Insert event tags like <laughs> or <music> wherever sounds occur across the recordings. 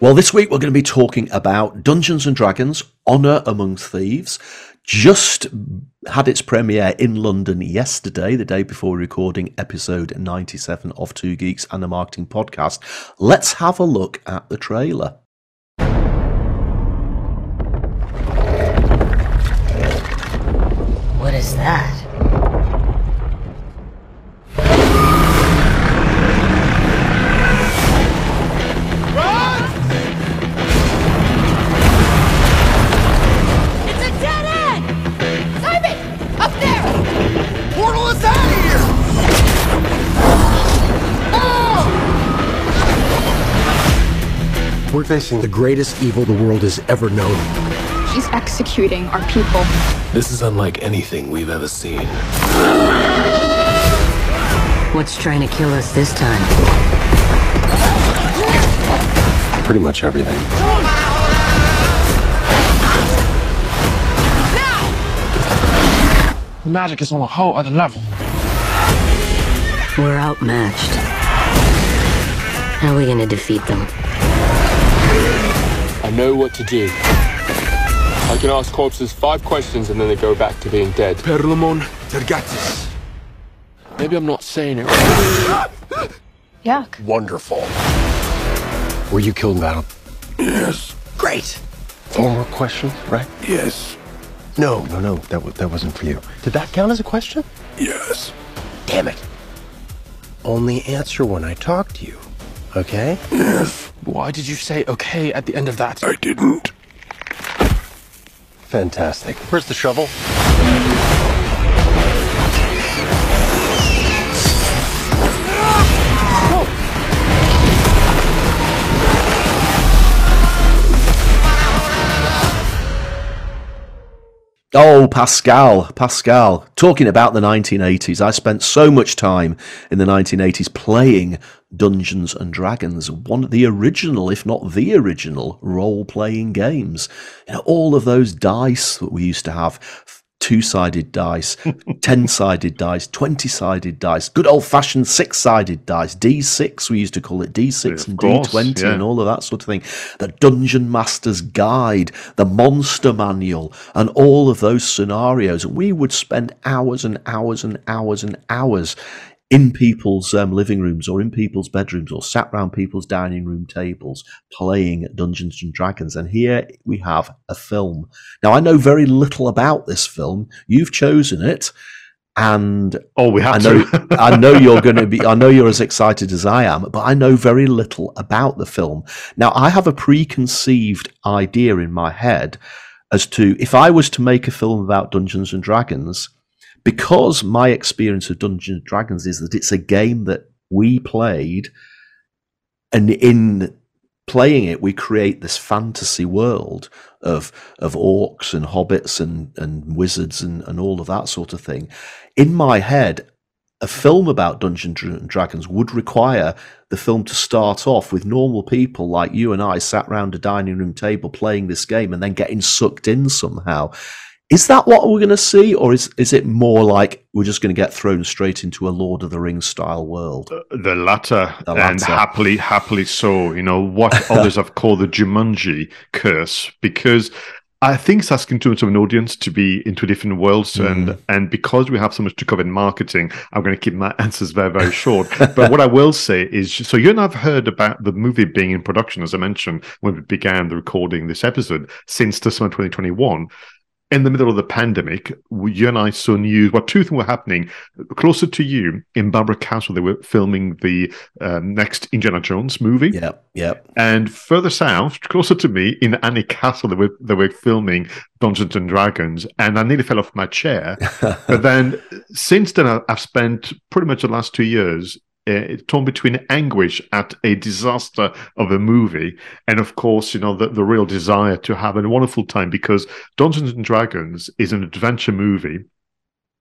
Well, this week we're going to be talking about Dungeons and Dragons Honor Among Thieves. Just had its premiere in London yesterday, the day before recording episode 97 of Two Geeks and a Marketing Podcast. Let's have a look at the trailer. What is that? Facing the greatest evil the world has ever known. He's executing our people. This is unlike anything we've ever seen. What's trying to kill us this time? Pretty much everything. The magic is on a whole other level. We're outmatched. How are we gonna defeat them? I know what to do. I can ask corpses five questions and then they go back to being dead. Perlumon Tergatis. Maybe I'm not saying it right. Yuck. Wonderful. Were you killed in battle? Yes. Great. Four more questions, right? Yes. No, no, no. That, w- that wasn't for you. Did that count as a question? Yes. Damn it. Only answer when I talk to you. Okay? Yes. Why did you say okay at the end of that? I didn't. Fantastic. Where's the shovel? Oh, Pascal, Pascal, talking about the 1980s. I spent so much time in the 1980s playing Dungeons and Dragons, one of the original, if not the original, role playing games. You know, all of those dice that we used to have two sided dice, <laughs> 10 sided dice, 20 sided dice, good old fashioned six sided dice, D6, we used to call it D6 and course, D20 yeah. and all of that sort of thing. The Dungeon Master's Guide, the Monster Manual, and all of those scenarios. We would spend hours and hours and hours and hours in people's um, living rooms or in people's bedrooms or sat round people's dining room tables playing Dungeons and Dragons. And here we have a film. Now, I know very little about this film. You've chosen it. And Oh, we I have know, to. <laughs> I know you're going to be, I know you're as excited as I am, but I know very little about the film. Now, I have a preconceived idea in my head as to if I was to make a film about Dungeons and Dragons, because my experience of Dungeons and Dragons is that it's a game that we played, and in playing it, we create this fantasy world of of orcs and hobbits and and wizards and and all of that sort of thing. In my head, a film about Dungeons and Dragons would require the film to start off with normal people like you and I sat round a dining room table playing this game and then getting sucked in somehow. Is that what we're going to see, or is is it more like we're just going to get thrown straight into a Lord of the Rings style world? the latter, The and happily, happily so. You know what <laughs> others have called the Jumanji curse, because I think it's asking too much of an audience to be into a different worlds, Mm. and and because we have so much to cover in marketing, I'm going to keep my <laughs> answers very, very <laughs> short. but what I will say is, so you and I've heard about the movie being in production, as I mentioned when we began the recording this episode, since December 2021 in the middle of the pandemic, you and I saw news. Well, two things were happening. Closer to you, in Bamburgh Castle, they were filming the um, next Indiana Jones movie. Yep, yep. And further south, closer to me, in Alnwick Castle, they were they were filming Dungeons and Dragons, and I nearly fell off my chair. <laughs> but then, since then, I've spent pretty much the last two years uh, torn between anguish at a disaster of a movie, and of course, you know, the, the real desire to have a wonderful time because Dungeons and Dragons is an adventure movie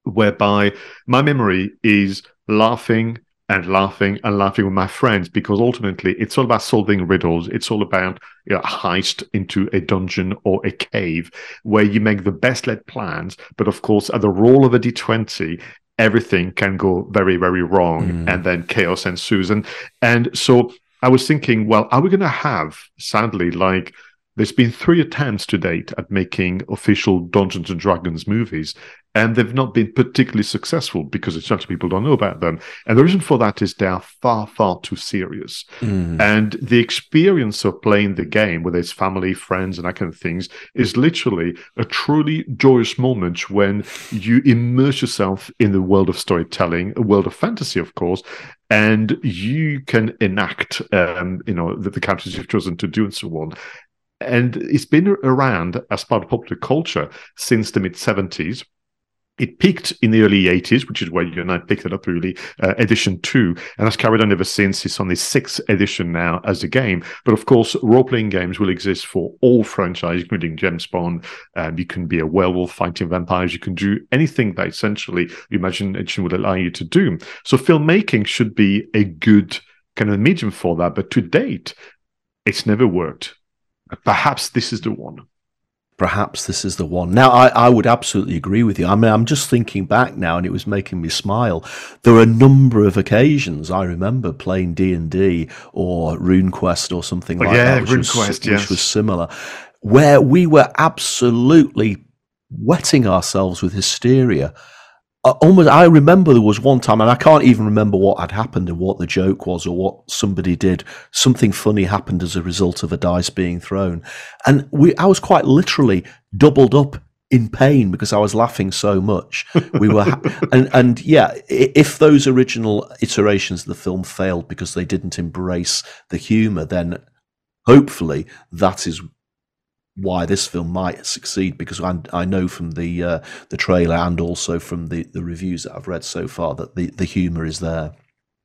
whereby my memory is laughing and laughing and laughing with my friends because ultimately it's all about solving riddles. It's all about you know, heist into a dungeon or a cave where you make the best laid plans. But of course, at the roll of a d20, everything can go very, very wrong mm. and then chaos ensues. And, and so I was thinking, well, are we going to have, sadly, like, there's been three attempts to date at making official Dungeons and Dragons movies, and they've not been particularly successful because essentially people don't know about them. And the reason for that is they are far, far too serious. Mm. And the experience of playing the game, whether it's family, friends, and that kind of things, is literally a truly joyous moment when you immerse yourself in the world of storytelling, a world of fantasy, of course, and you can enact, um, you know, the, the characters you've chosen to do and so on and it's been around as part of popular culture since the mid 70s. It peaked in the early 80s, which is where you and I picked it up really, uh, edition two, and has carried on ever since. It's on the sixth edition now as a game. But of course, role playing games will exist for all franchises, including James Bond. Um, you can be a werewolf fighting vampires. You can do anything that essentially your imagination would allow you to do. So, filmmaking should be a good kind of medium for that. But to date, it's never worked. Perhaps this is the one. Perhaps this is the one. Now, I, I would absolutely agree with you. I mean, I'm just thinking back now, and it was making me smile. There are a number of occasions I remember playing D and D or RuneQuest or something oh, like yeah, that, which, RuneQuest, was, yes. which was similar, where we were absolutely wetting ourselves with hysteria almost I remember there was one time, and I can't even remember what had happened and what the joke was or what somebody did. Something funny happened as a result of a dice being thrown, and we I was quite literally doubled up in pain because I was laughing so much. We were, ha- <laughs> and and yeah, if those original iterations of the film failed because they didn't embrace the humor, then hopefully that is why this film might succeed because I, I know from the uh, the trailer and also from the, the reviews that I've read so far that the, the humor is there.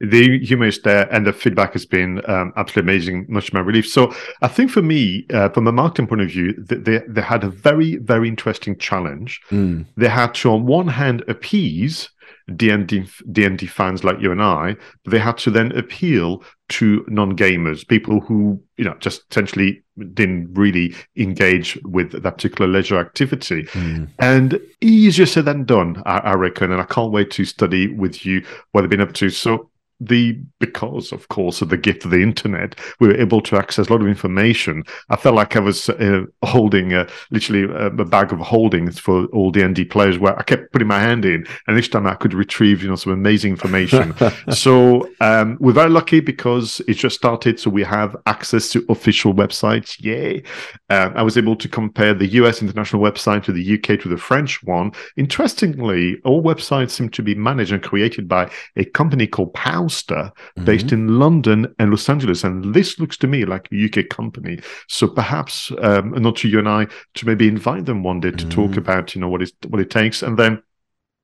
The humor is there, and the feedback has been um, absolutely amazing. Much to my relief. So, I think for me, uh, from a marketing point of view, they they had a very very interesting challenge. Mm. They had to, on one hand, appease D&D, D&D fans like you and I, but they had to then appeal to non-gamers, people who, you know, just essentially didn't really engage with that particular leisure activity. Mm. And easier said than done, I, I reckon. And I can't wait to study with you what they've been up to. So the because of course of the gift of the internet we were able to access a lot of information. I felt like i was uh, holding uh, literally a, a, bag of holdings for all the nd players where i kept putting my hand in and each time i could retrieve you know some amazing information. <laughs> So um, we're very lucky because it just started so we have access to official websites. Yay! Uh, i was able to compare the us international website to the uk to the french one. Interestingly all websites seem to be managed and created by a company called Pow mm-hmm. based in London and Los Angeles. And this looks to me like a UK company. So perhaps, um, not to you and I, to maybe invite them one day to mm-hmm. talk about, you know, what is what it takes. And then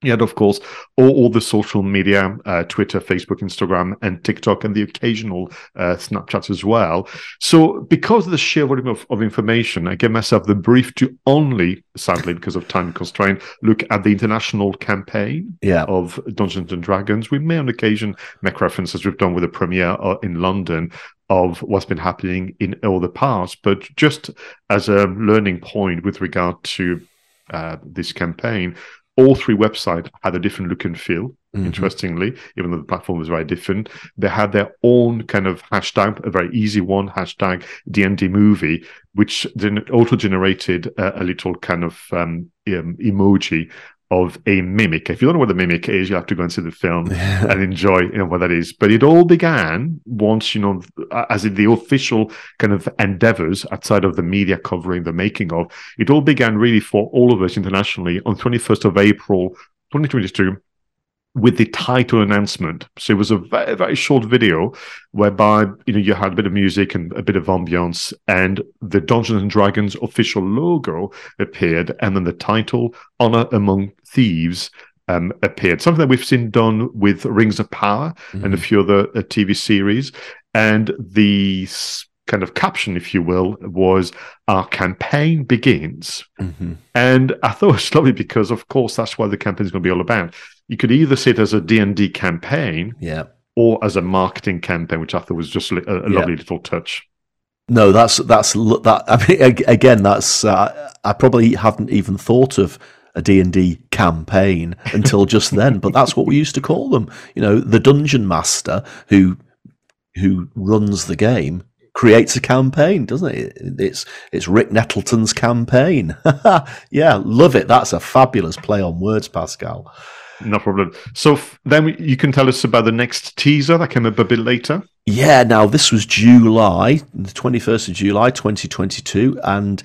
and of course, all, all the social media, uh, Twitter, Facebook, Instagram, and TikTok, and the occasional uh, Snapchats as well. So, because of the sheer volume of, of information, I gave myself the brief to only, sadly, because of time constraint, look at the international campaign yeah. of Dungeons and Dragons. We may on occasion make references as we've done with the premiere uh, in London of what's been happening in all the past, but just as a learning point with regard to uh, this campaign, all three websites had a different look and feel. Mm-hmm. Interestingly, even though the platform was very different, they had their own kind of hashtag, a very easy one, hashtag DND movie, which then auto generated a, a, little kind of um, um, emoji of a mimic. If you don't know what a mimic is, you have to go and see the film <laughs> and enjoy you know, what that is. But it all began once, you know, as in the official kind of endeavors outside of the media covering the making of, it all began really for all of us internationally on 21st of April, 2022 with the title announcement. So it was a very, very short video whereby you know you had a bit of music and a bit of ambience, and the Dungeons and Dragons official logo appeared, and then the title "Honor Among Thieves." um, appeared. Something that we've seen done with Rings of Power mm-hmm. and a few other uh, TV series. And the kind of caption, if you will, was "Our campaign begins." Mm-hmm. And I thought it was <laughs> lovely because, of course, that's what the campaign is going to be all about. You could either see it as a D and D campaign, yeah, or as a marketing campaign, which I thought was just a, a lovely yeah. little touch. No, that's that's that. I mean, again, that's uh, I probably haven't even thought of a D&D campaign until just then, but that's what we used to call them. You know, the dungeon master who who runs the game creates a campaign, doesn't it? It's it's Rick Nettleton's campaign. <laughs> yeah, love it. That's a fabulous play on words, Pascal. No problem. So f- then you can tell us about the next teaser that came up a bit later. Yeah, now this was July, the 21st of July 2022, and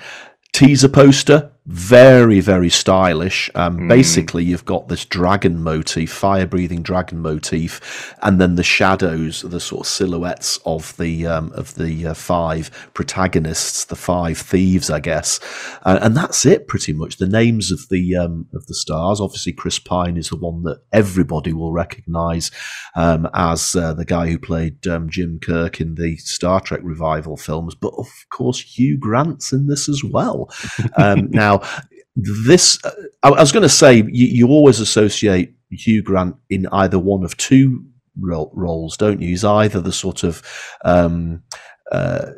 teaser poster very very stylish. Um, mm. basically you've got this dragon motif fire breathing dragon motif and then the shadows the sort of silhouettes of the um, of the uh, five protagonists the five thieves i guess. Uh, and that's it pretty much. The names of the um, of the stars. Obviously chris pine is the one that everybody will recognize um, as uh, the guy who played um, jim kirk in the star trek revival films but of course hugh grant's in this as well. <laughs> Um, now Now, this, I, was going to say, you, you, always associate Hugh Grant in either one of two roles, don't you? He's either the sort of um, uh,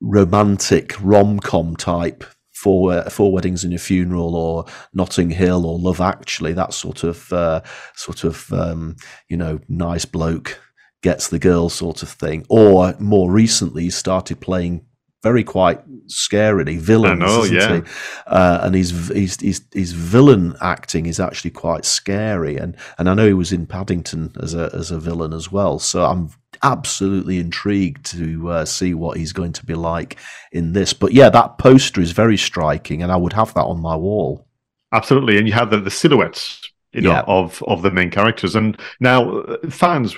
romantic rom com type four four weddings and a funeral or Notting Hill or Love Actually that sort of uh, sort of um, you know nice bloke gets the girl sort of thing or more recently started playing very quite scarily villains, know, yeah. Uh, and his, his his his villain acting is actually quite scary. And and I know he was in Paddington as a as a villain as well. So I'm absolutely intrigued to uh, see what he's going to be like in this. But yeah, that poster is very striking, and I would have that on my wall. Absolutely, and you have the, the silhouettes you know, yeah. of of the main characters. And now uh, fans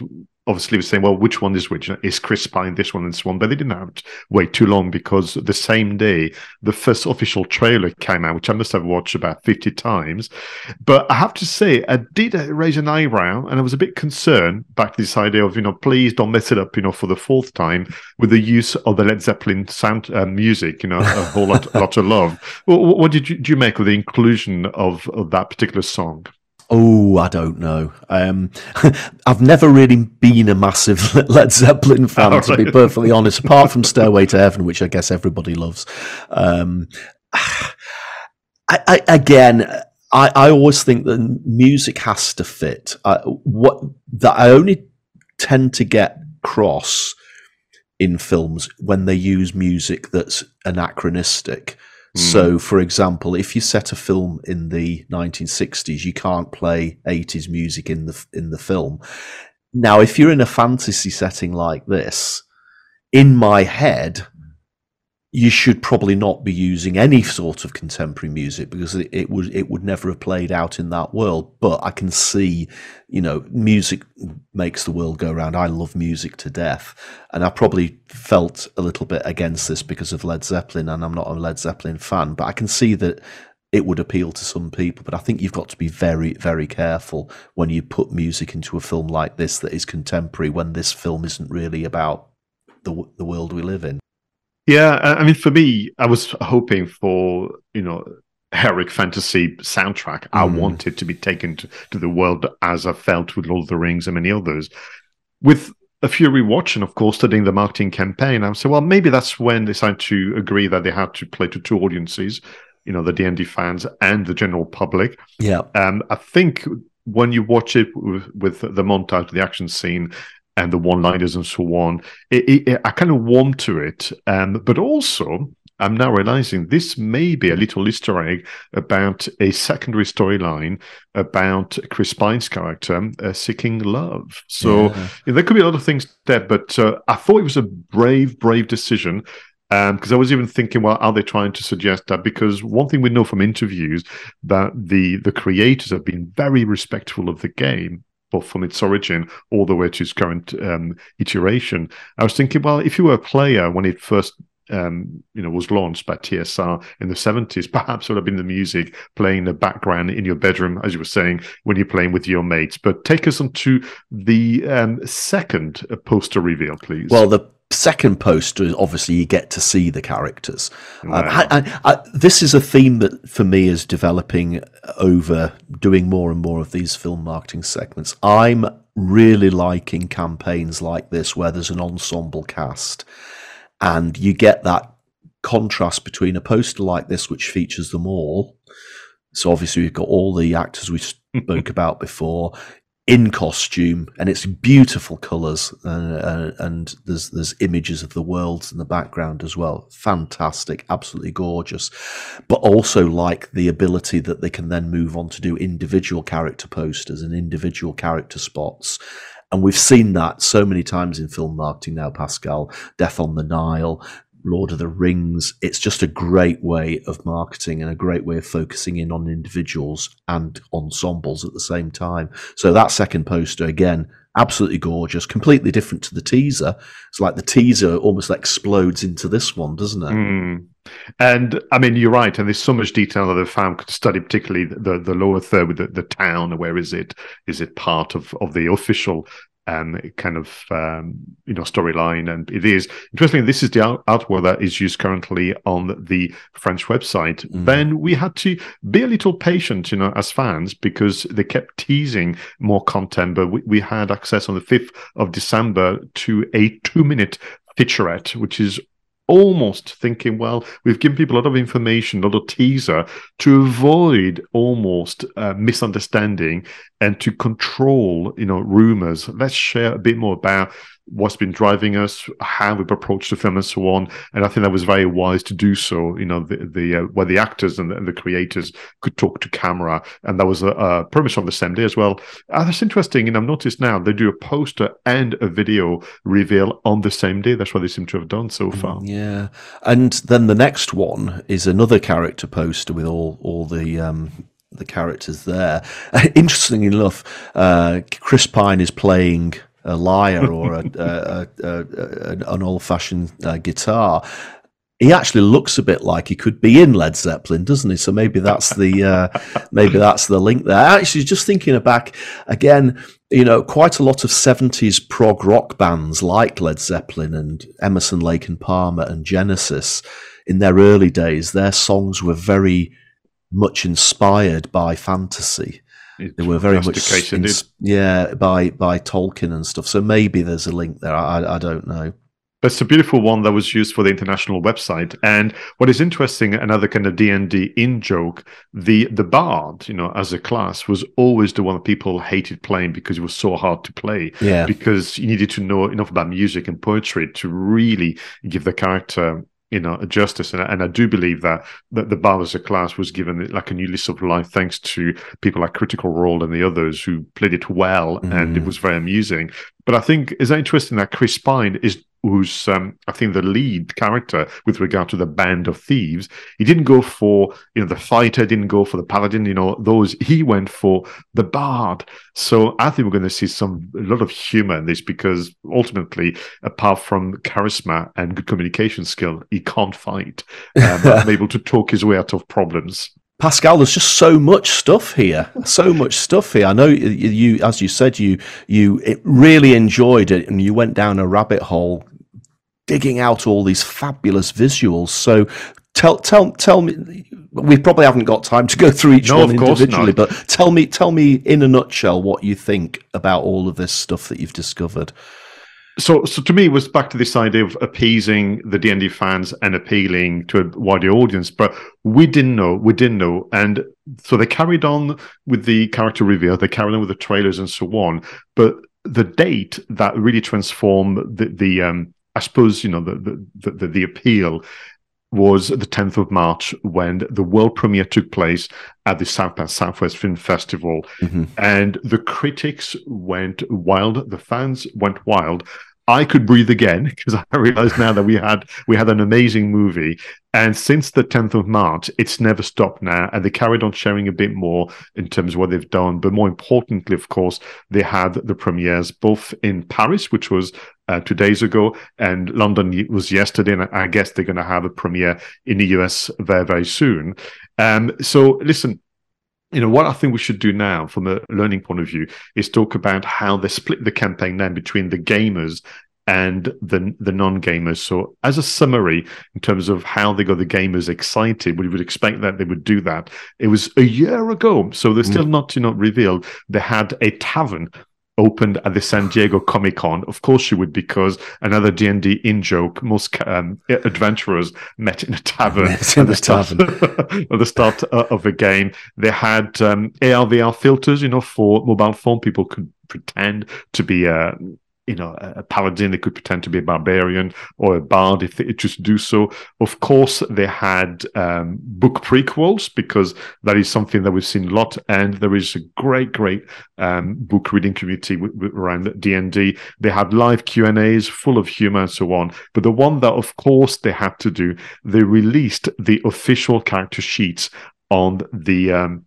obviously was saying, well, which one is which? Is Chris Pine this one and this one? But they didn't have to wait too long because the same day, the first official trailer came out, which I must have watched about 50 times. But I have to say, I did raise an eyebrow and I was a bit concerned back to this idea of, you know, please don't mess it up, you know, for the fourth time with the use of the Led Zeppelin sound uh, music, you know, a whole lot, <laughs> lot of love. What, what did you, you make of the inclusion of, of that particular song? Oh, I don't know. Um, <laughs> I've never really been a massive <laughs> Led Zeppelin fan, oh, to be perfectly honest, apart from <laughs> Stairway to Heaven, which I guess everybody loves. Um, <sighs> I, I, again, I, I, always think that music has to fit. I, what that I only tend to get cross in films when they use music that's anachronistic. So, hmm. for example, if you set a film in the 1960s, you can't play 80s music in the in the film. Now, if you're in a fantasy setting like this, in my head, you should probably not be using any sort of contemporary music because it, it, would it would never have played out in that world. But I can see, you know, music makes the world go round. I love music to death, and I probably felt a little bit against this because of Led Zeppelin, and I'm not a Led Zeppelin fan. But I can see that it would appeal to some people. But I think you've got to be very very careful when you put music into a film like this that is contemporary when this film isn't really about the the world we live in. Yeah, I mean, for me, I was hoping for you know heroic fantasy soundtrack. Mm. I wanted to be taken to, to, the world as I felt with Lord of the Rings and many others. With a few rewatch and of course studying the marketing campaign, I said, well, maybe that's when they decided to agree that they had to play to two audiences, you know, the D and D fans and the general public. Yeah, um, I think when you watch it with, with the montage, the action scene, and the one-liners and so on. It, it, it, I kind of warm to it, um, but also I'm now realizing this may be a little Easter egg about a secondary storyline about Chris Pine's character uh, seeking love. So yeah. Yeah, there could be a lot of things there, but uh, I thought it was a brave, brave decision. Because um, I was even thinking, well, are they trying to suggest that? Because one thing we know from interviews that the the creators have been very respectful of the game both from its origin all the way to its current um, iteration. I was thinking, well, if you were a player when it first um, you know was launched by TSR in the seventies, <laughs> perhaps it would have been the music playing in the background in your bedroom, as you were saying, when you're playing with your mates. But take us on to the um, second poster reveal, please. Well, the second poster, obviously, you get to see the characters. Um, I, I, I, this is a theme that, for me, is developing over doing more and more of these film marketing segments. I'm really liking campaigns like this where there's an ensemble cast and you get that contrast between a poster like this, which features them all. So obviously, we've got all the actors we spoke <laughs> about before in costume, and it's beautiful colours, uh, uh, and there's there's images of the worlds in the background as well. Fantastic, absolutely gorgeous, but also like the ability that they can then move on to do individual character posters and individual character spots. And we've seen that so many times in film marketing now, Pascal. Death on the Nile, Lord of the Rings. It's just a great way of marketing and a great way of focusing in on individuals and ensembles at the same time. So that second poster again, absolutely gorgeous, completely different to the teaser. It's like the teaser almost explodes into this one, doesn't it? Mm. And I mean, you're right. And there's so much detail that the fan could study, particularly the, the lower third with the, the town. Where is it? Is it part of, of the official um, kind of um, you know storyline? And it is interesting. This is the art- artwork that is used currently on the French website. Then we had to be a little patient, you know, as fans because they kept teasing more content. But we, we had access on the fifth of December to a two-minute featurette, which is almost thinking, well, we've given people a lot of information, a lot of teaser to avoid almost uh, misunderstanding and to control, you know, rumors. Let's share a bit more about what's been driving us, how we've approached the film, and so on. And I think that was very wise to do so. You know, the the uh, where the actors and the, and the creators could talk to camera, and that was a, a premise on the same day as well. Uh, that's interesting, and I've noticed now they do a poster and a video reveal on the same day. That's what they seem to have done so far. Yeah, and then the next one is another character poster with all all the um, the characters there. <laughs> Interestingly enough, uh, Chris Pine is playing a lyre or a, a, a, an old fashioned uh, guitar. He actually looks a bit like he could be in Led Zeppelin, doesn't he? So maybe that's the uh, maybe that's the link there. Actually, just thinking back again, you know, quite a lot of seventies prog rock bands like Led Zeppelin and Emerson, Lake and Palmer and Genesis in their early days, their songs were very much inspired by fantasy. They were very much, the case, indeed. ins- yeah, by by Tolkien and stuff. So maybe there's a link there. I, I don't know. But it's a beautiful one that was used for the international website. And what is interesting, another kind of D and D in joke, the the bard, you know, as a class, was always the one that people hated playing because it was so hard to play. Yeah. Because you needed to know enough about music and poetry to really give the character. You know, a justice, and, I- and I do believe that that the bard as a class was given like a new lease of life thanks to people like Critical Role and the others who played it well, and it Mm. was very amusing. But I think is interesting that Chris Pine is who's um, I think the lead character with regard to the band of thieves. He didn't go for you know the fighter, didn't go for the paladin. You know those. He went for the bard. So I think we're going to see some a lot of humor in this because ultimately, apart from charisma and good communication skill, he can't fight. Um, but <laughs> I'm able to talk his way out of problems. Pascal, there's just so much stuff here, so much stuff here. I know you, as you said, you you it really enjoyed it, and you went down a rabbit hole, digging out all these fabulous visuals. So, tell tell tell me, we probably haven't got time to go through each No, one individually, but tell me tell me in a nutshell what you think about all of this stuff that you've discovered. So, so to me, it was back to this idea of appeasing the D and D fans and appealing to a wider audience. But we didn't know, we didn't know, and so they carried on with the character reveal. They carried on with the trailers and so on. But the date that really transformed the, the um, I suppose you know the the the, the appeal was the 10th of March when the world premiere took place at the South by Southwest Film Festival. Mhm. And the critics went wild, the fans went wild I could breathe again <laughs> because I realized now that we had we had an amazing movie, and since the 10th of March, it's never stopped now, and they carried on sharing a bit more in terms of what they've done. But more importantly, of course, they had the premieres both in Paris, which was uh, two days ago, and London was yesterday, and I guess they're going to have a premiere in the US very very soon. Um, so listen, you know what I think we should do now, from a learning point of view, is talk about how they split the campaign then between the gamers and the the non gamers. So, as a summary, in terms of how they got the gamers excited, we would expect that they would do that. It was a year ago, so they're still mm. not to not revealed. They had a tavern opened at the San Diego Comic Con. Of course, she would, because another D and D in joke. Most um, adventurers met in a tavern at the start <laughs> at the start uh, of the game. They had um, AR VR filters, you know, for mobile phone. People could pretend to be uh, you know, a paladin, they could pretend to be a barbarian or a bard if they just do so. Of course, they had um, book prequels because that is something that we've seen a lot, and there is a great, great um, book reading community w- w- around D and D. They had live Q and A's full of humor and so on. But the one that, of course, they had to do, they released the official character sheets on the um,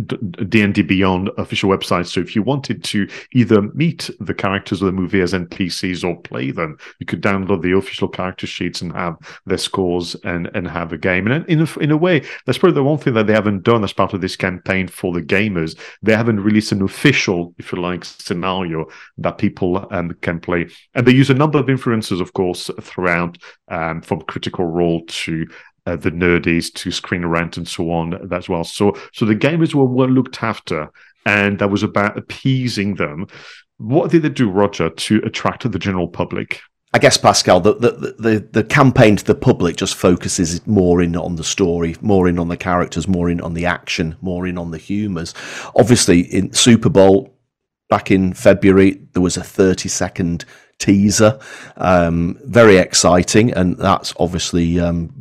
D&D Beyond official website. So if you wanted to either meet the characters of the movie as NPCs or play them, you could download the official character sheets and have their scores and, and have a game. And in a, in a way, that's probably the one thing that they haven't done as part of this campaign for the gamers. They haven't released an official, if you like, scenario that people um, can play. And they use a number of influences, of course, throughout, um, from Critical Role to uh, the nerdies to Screen Rant and so on as well. So, so the gamers were well looked after, and that was about appeasing them. What did they do, Roger, to attract the general public? I guess Pascal, the, the the the campaign to the public just focuses more in on the story, more in on the characters, more in on the action, more in on the humours. Obviously, in Super Bowl back in February, there was a thirty second teaser, um, very exciting, and that's obviously um,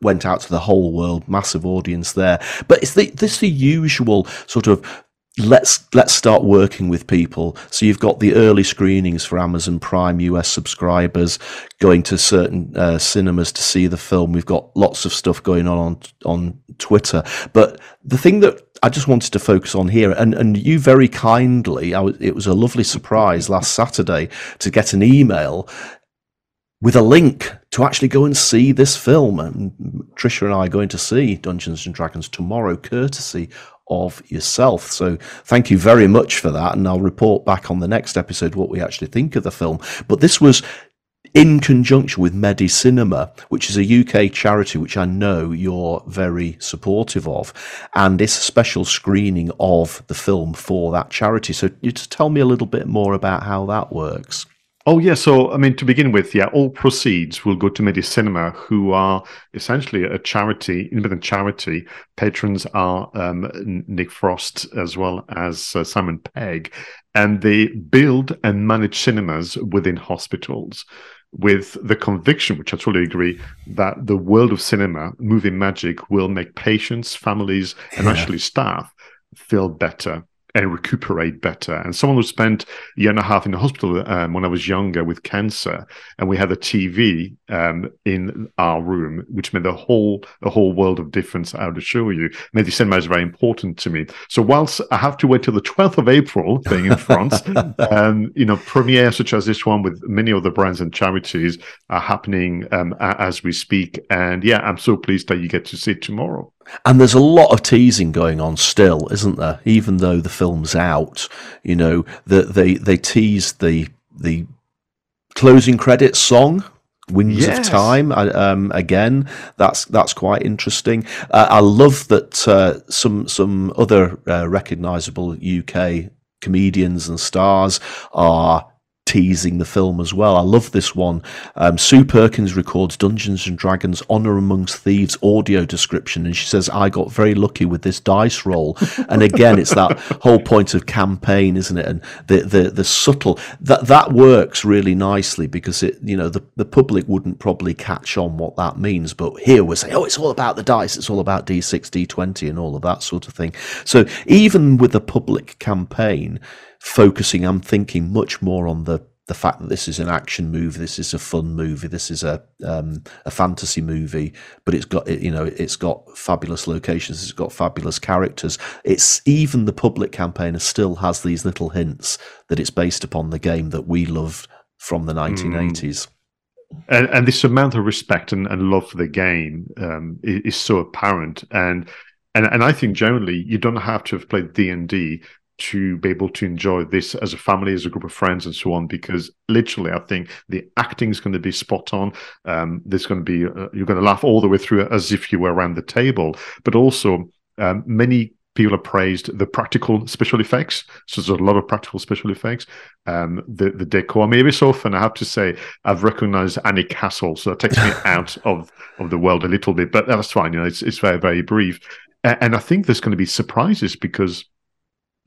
went out to the whole world, massive audience there. But it's the this the usual sort of let's let's start working with people. So you've got the early screenings for Amazon Prime US subscribers going to certain uh, cinemas to see the film. We've got lots of stuff going on on on Twitter. But the thing that I just wanted to focus on here, and, and you very kindly, it was a lovely surprise last Saturday to get an email with a link to actually go and see this film. And Trisha and I are going to see Dungeons and Dragons tomorrow, courtesy of yourself. So thank you very much for that. And I'll report back on the next episode what we actually think of the film. But this was in conjunction with Medicinema, which is a UK charity which I know you're very supportive of, and it's a special screening of the film for that charity. So you just tell me a little bit more about how that works. Oh yeah, so I mean to begin with, yeah, all proceeds will go to Medicinema, who are essentially a charity, independent charity. Patrons are um, Nick Frost as well as uh, Simon Pegg, and they build and manage cinemas within hospitals with the conviction, which I totally agree, that the world of cinema, movie magic, will make patients, families, and yeah. actually staff feel better and recuperate better. And someone who spent a year and a half in the hospital um, when I was younger with cancer, and we had a TV um, in our room, which made a whole a whole world of difference. I would assure you, Medicinema is very important to me. So whilst I have to wait till the twelfth of April, being in France, <laughs> um, you know, premieres such as this one with many other brands and charities are happening um, as we speak. And yeah, I'm so pleased that you get to see it tomorrow. And there's a lot of teasing going on still, isn't there? Even though the film's out, you know, the, they they teased the the closing credits song Wings yes. of Time. Um, again, that's that's quite interesting. Uh, I love that uh, some some other uh, recognisable UK comedians and stars are teasing the film as well. I love this one. Um, Sue Perkins records Dungeons and Dragons Honor Amongst Thieves audio description, and she says, I got very lucky with this dice roll. <laughs> and again, it's that whole point of campaign, isn't it? And the, the, the subtle, that, that works really nicely because it, you know, the, the public wouldn't probably catch on what that means. But here we're saying, oh, it's all about the dice, it's all about D6, D20, and all of that sort of thing. So even with the public campaign, focusing, I'm thinking much more on the the fact that this is an action movie, this is a fun movie, this is a um, a fantasy movie, but it's got you know it's got fabulous locations, it's got fabulous characters. It's even the public campaigner still has these little hints that it's based upon the game that we loved from the 1980s. And, and this amount of respect and, and love for the game um, is, is so apparent, and and and I think generally you don't have to have played D and D to be able to enjoy this as a family, as a group of friends, and so on. Because literally, I think the acting is going to be spot on. Um, there's going to be uh, you're going to laugh all the way through as if you were around the table, but also um, many people have praised the practical special effects. So there's a lot of practical special effects. Um, the the decor. I mean, every so often I have to say I've recognised Alnwick Castle, so that takes me <laughs> out of of the world a little bit, but that's fine. You know, it's it's very very brief, and I think there's going to be surprises because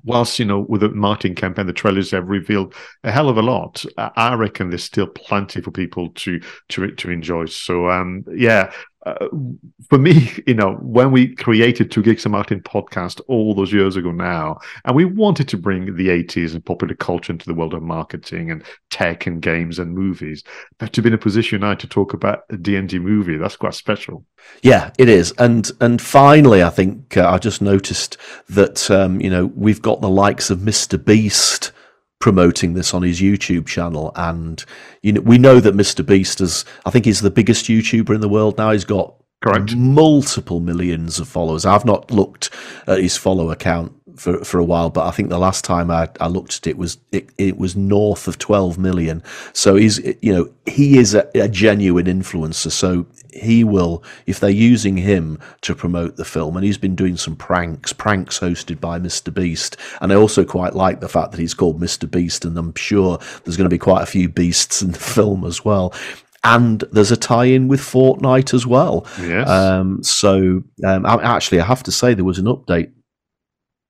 whilst you know with the marketing campaign the trailers have revealed a hell of a lot. I reckon there's still plenty for people to to to enjoy. So um yeah uh, for me, <laughs> you know, when we created Two Geeks and Marketing podcast all those years ago now, and we wanted to bring the 80s and popular culture into the world of marketing and tech and games and movies, but to be in a position now to talk about a D&D movie, that's quite special. Yeah, it is. And and finally, I think uh, I just noticed that, um, you know, we've got the likes of Mr. Beast promoting this on his YouTube channel. And you know, we know that Mr. Beast is, I think, he's the biggest YouTuber in the world now. He's got Correct. multiple millions of followers. I've not looked at his follow account for, for a while, but I think the last time I, I looked at it was it, it was north of 12 million. So he's you know he is a, a genuine influencer. So he will if they're using him to promote the film, and he's been doing some pranks, pranks hosted by Mr. Beast, and I also quite like the fact that he's called Mr. Beast, and I'm sure there's going to be quite a few beasts in the <laughs> film as well and there's a tie-in with Fortnite as well. Yes. Um, so um, actually, I have to say there was an update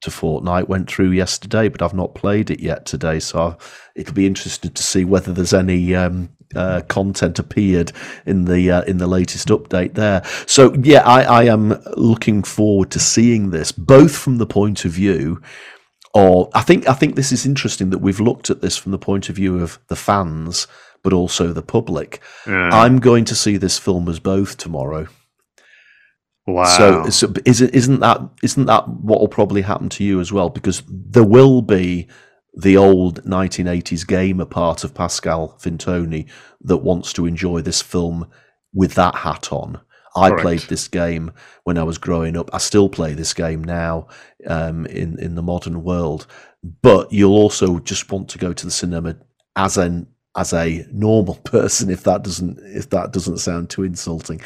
to Fortnite went through yesterday, but I've not played it yet today. So it'll be interesting to see whether there's any um, uh, content appeared in the uh, in the latest update there. So yeah, I, I am looking forward to seeing this, both from the point of view. Or I think I think this is interesting that we've looked at this from the point of view of the fans, but also the public. Yeah. I'm going to see this film as both tomorrow. Wow. So, so is it, isn't that isn't that what will probably happen to you as well? Because there will be the old 1980s gamer part of Pascal Fintoni that wants to enjoy this film with that hat on. I Correct. played this game when I was growing up. I still play this game now um, in in the modern world. But you'll also just want to go to the cinema as an as a normal <laughs> person, if that doesn't if that doesn't sound too insulting,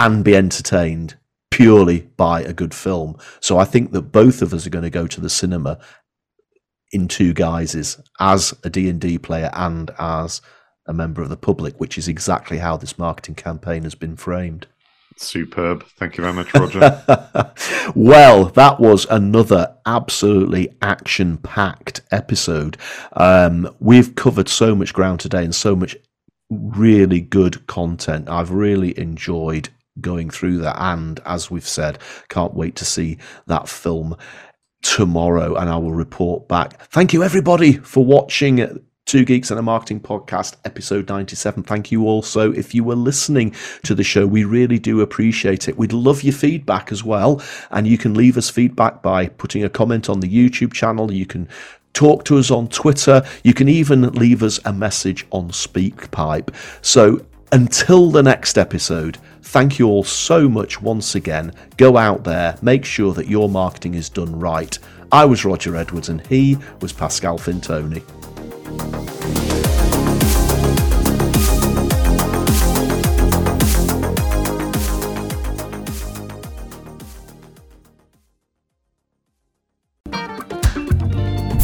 and be entertained purely by a good film. So I think that both of us are going to go to the cinema in two guises, as a D&D player and as a member of the public, which is exactly how this marketing campaign has been framed. Superb. Thank you very much, Roger. <laughs> well, that was another absolutely action packed episode. Um, we've covered so much ground today and so much really good content. I've really enjoyed going through that. And as we've said, can't wait to see that film tomorrow and I will report back. Thank you, everybody, for watching. Two Geeks and a Marketing Podcast, episode 97. Thank you also if you were listening to the show. We really do appreciate it. We'd love your feedback as well. And you can leave us feedback by putting a comment on the YouTube channel. You can talk to us on Twitter. You can even leave us a message on SpeakPipe. So until the next episode, thank you all so much once again. Go out there, make sure that your marketing is done right. I was Roger Edwards and he was Pascal Fintoni.